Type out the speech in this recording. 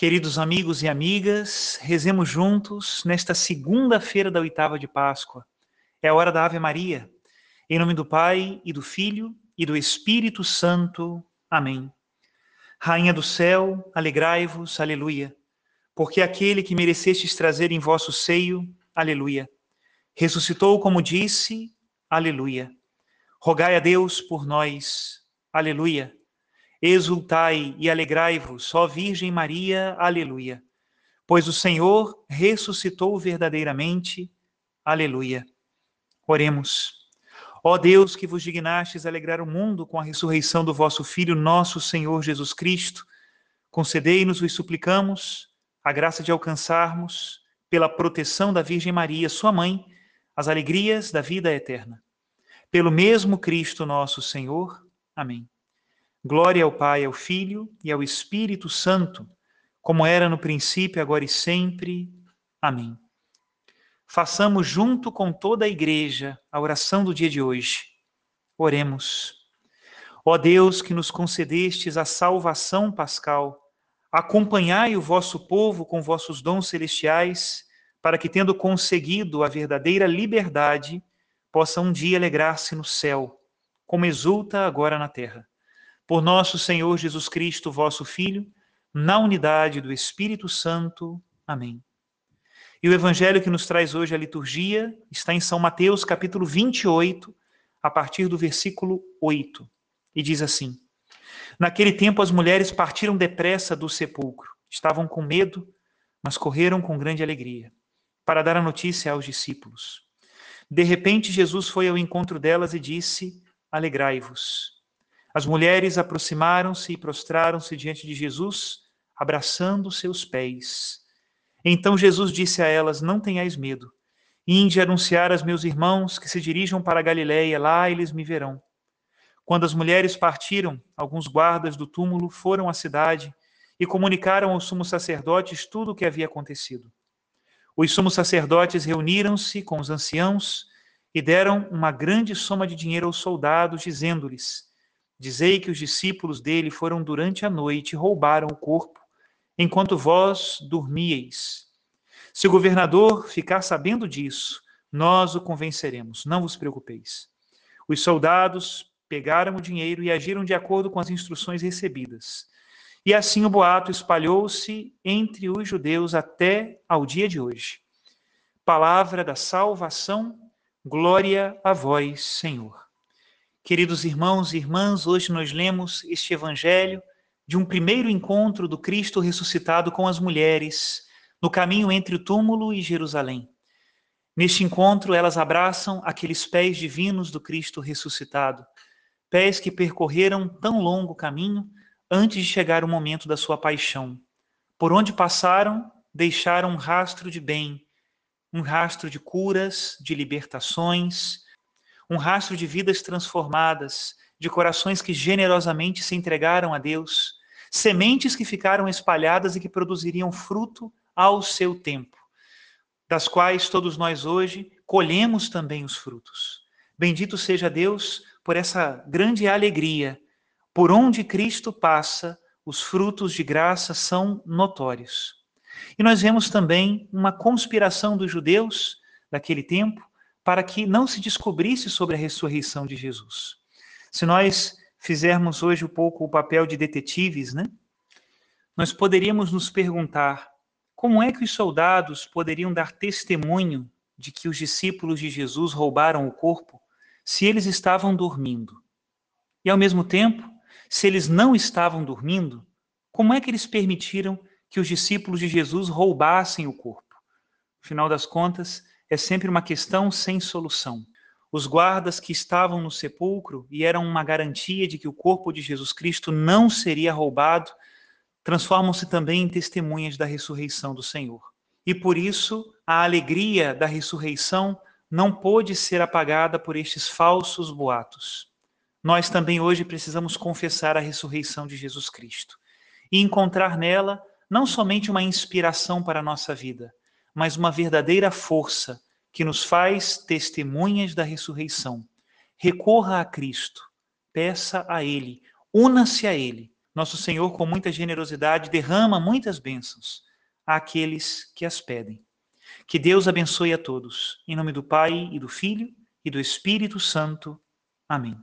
Queridos amigos e amigas, rezemos juntos nesta segunda-feira da oitava de Páscoa. É a hora da Ave Maria. Em nome do Pai e do Filho e do Espírito Santo. Amém. Rainha do céu, alegrai-vos, aleluia. Porque aquele que merecestes trazer em vosso seio, aleluia. Ressuscitou como disse, aleluia. Rogai a Deus por nós, aleluia. Exultai e alegrai-vos, ó Virgem Maria, aleluia. Pois o Senhor ressuscitou verdadeiramente, aleluia. Oremos. Ó Deus, que vos dignastes alegrar o mundo com a ressurreição do vosso Filho, nosso Senhor Jesus Cristo, concedei-nos, vos suplicamos, a graça de alcançarmos, pela proteção da Virgem Maria, sua mãe, as alegrias da vida eterna. Pelo mesmo Cristo nosso Senhor. Amém. Glória ao Pai, ao Filho e ao Espírito Santo, como era no princípio, agora e sempre. Amém. Façamos junto com toda a igreja a oração do dia de hoje. Oremos. Ó Deus, que nos concedestes a salvação pascal, acompanhai o vosso povo com vossos dons celestiais, para que, tendo conseguido a verdadeira liberdade, possa um dia alegrar-se no céu, como exulta agora na terra por nosso Senhor Jesus Cristo, vosso Filho, na unidade do Espírito Santo. Amém. E o evangelho que nos traz hoje a liturgia está em São Mateus, capítulo 28, a partir do versículo 8, e diz assim: Naquele tempo as mulheres partiram depressa do sepulcro. Estavam com medo, mas correram com grande alegria, para dar a notícia aos discípulos. De repente Jesus foi ao encontro delas e disse: Alegrai-vos. As mulheres aproximaram-se e prostraram-se diante de Jesus, abraçando seus pés. Então Jesus disse a elas: Não tenhais medo. Inde anunciar aos meus irmãos que se dirijam para a Galiléia, lá eles me verão. Quando as mulheres partiram, alguns guardas do túmulo foram à cidade e comunicaram aos sumos sacerdotes tudo o que havia acontecido. Os sumos sacerdotes reuniram-se com os anciãos e deram uma grande soma de dinheiro aos soldados, dizendo-lhes: Dizei que os discípulos dele foram durante a noite e roubaram o corpo, enquanto vós dormíeis. Se o governador ficar sabendo disso, nós o convenceremos, não vos preocupeis. Os soldados pegaram o dinheiro e agiram de acordo com as instruções recebidas. E assim o boato espalhou-se entre os judeus até ao dia de hoje. Palavra da salvação, glória a vós, Senhor. Queridos irmãos e irmãs, hoje nós lemos este evangelho de um primeiro encontro do Cristo ressuscitado com as mulheres no caminho entre o túmulo e Jerusalém. Neste encontro, elas abraçam aqueles pés divinos do Cristo ressuscitado, pés que percorreram tão longo caminho antes de chegar o momento da sua paixão. Por onde passaram, deixaram um rastro de bem, um rastro de curas, de libertações, um rastro de vidas transformadas, de corações que generosamente se entregaram a Deus, sementes que ficaram espalhadas e que produziriam fruto ao seu tempo, das quais todos nós hoje colhemos também os frutos. Bendito seja Deus por essa grande alegria. Por onde Cristo passa, os frutos de graça são notórios. E nós vemos também uma conspiração dos judeus daquele tempo para que não se descobrisse sobre a ressurreição de Jesus. Se nós fizermos hoje um pouco o papel de detetives, né? Nós poderíamos nos perguntar como é que os soldados poderiam dar testemunho de que os discípulos de Jesus roubaram o corpo se eles estavam dormindo? E ao mesmo tempo, se eles não estavam dormindo, como é que eles permitiram que os discípulos de Jesus roubassem o corpo? Afinal das contas, é sempre uma questão sem solução. Os guardas que estavam no sepulcro e eram uma garantia de que o corpo de Jesus Cristo não seria roubado, transformam-se também em testemunhas da ressurreição do Senhor. E por isso, a alegria da ressurreição não pôde ser apagada por estes falsos boatos. Nós também hoje precisamos confessar a ressurreição de Jesus Cristo e encontrar nela não somente uma inspiração para a nossa vida, mas uma verdadeira força que nos faz testemunhas da ressurreição. Recorra a Cristo, peça a Ele, una-se a Ele, Nosso Senhor, com muita generosidade, derrama muitas bênçãos àqueles que as pedem. Que Deus abençoe a todos. Em nome do Pai e do Filho e do Espírito Santo. Amém.